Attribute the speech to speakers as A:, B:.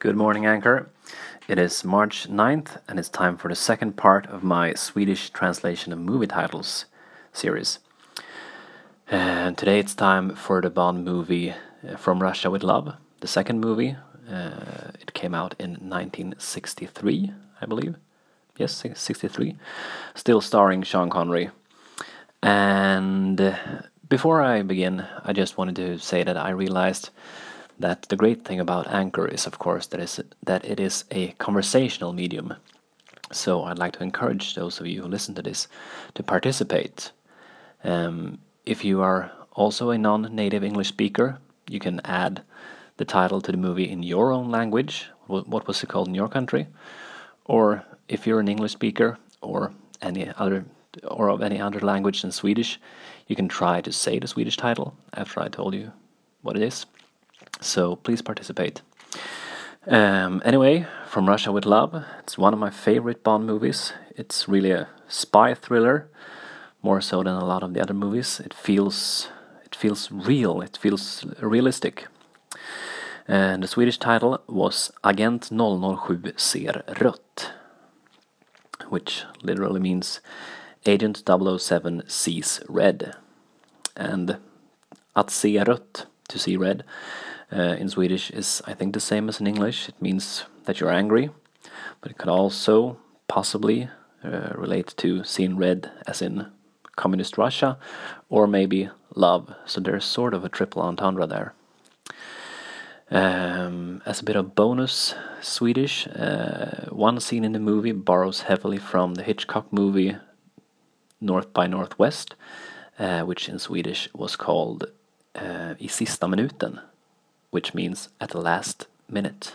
A: Good morning, Anchor. It is March 9th, and it's time for the second part of my Swedish translation of movie titles series. And today it's time for the Bond movie uh, From Russia with Love, the second movie. Uh, it came out in 1963, I believe. Yes, 63. Still starring Sean Connery. And uh, before I begin, I just wanted to say that I realized that the great thing about Anchor is, of course, that, is, that it is a conversational medium. So I'd like to encourage those of you who listen to this to participate. Um, if you are also a non native English speaker, you can add the title to the movie in your own language. What was it called in your country? Or if you're an English speaker or any other or of any other language than Swedish, you can try to say the Swedish title after I told you what it is. So please participate. Um, anyway, From Russia with Love, it's one of my favorite Bond movies. It's really a spy thriller, more so than a lot of the other movies. It feels it feels real. It feels realistic. And the Swedish title was Agent 007 ser rött, which literally means Agent 007 sees red. And att se rött, to see red, uh, in Swedish is, I think, the same as in English. It means that you're angry, but it could also possibly uh, relate to seeing red, as in communist Russia, or maybe love. So there's sort of a triple entendre there. Um, as a bit of bonus Swedish, uh, one scene in the movie borrows heavily from the Hitchcock movie North by Northwest, uh, which in Swedish was called uh, I sista minuten which means at the last minute.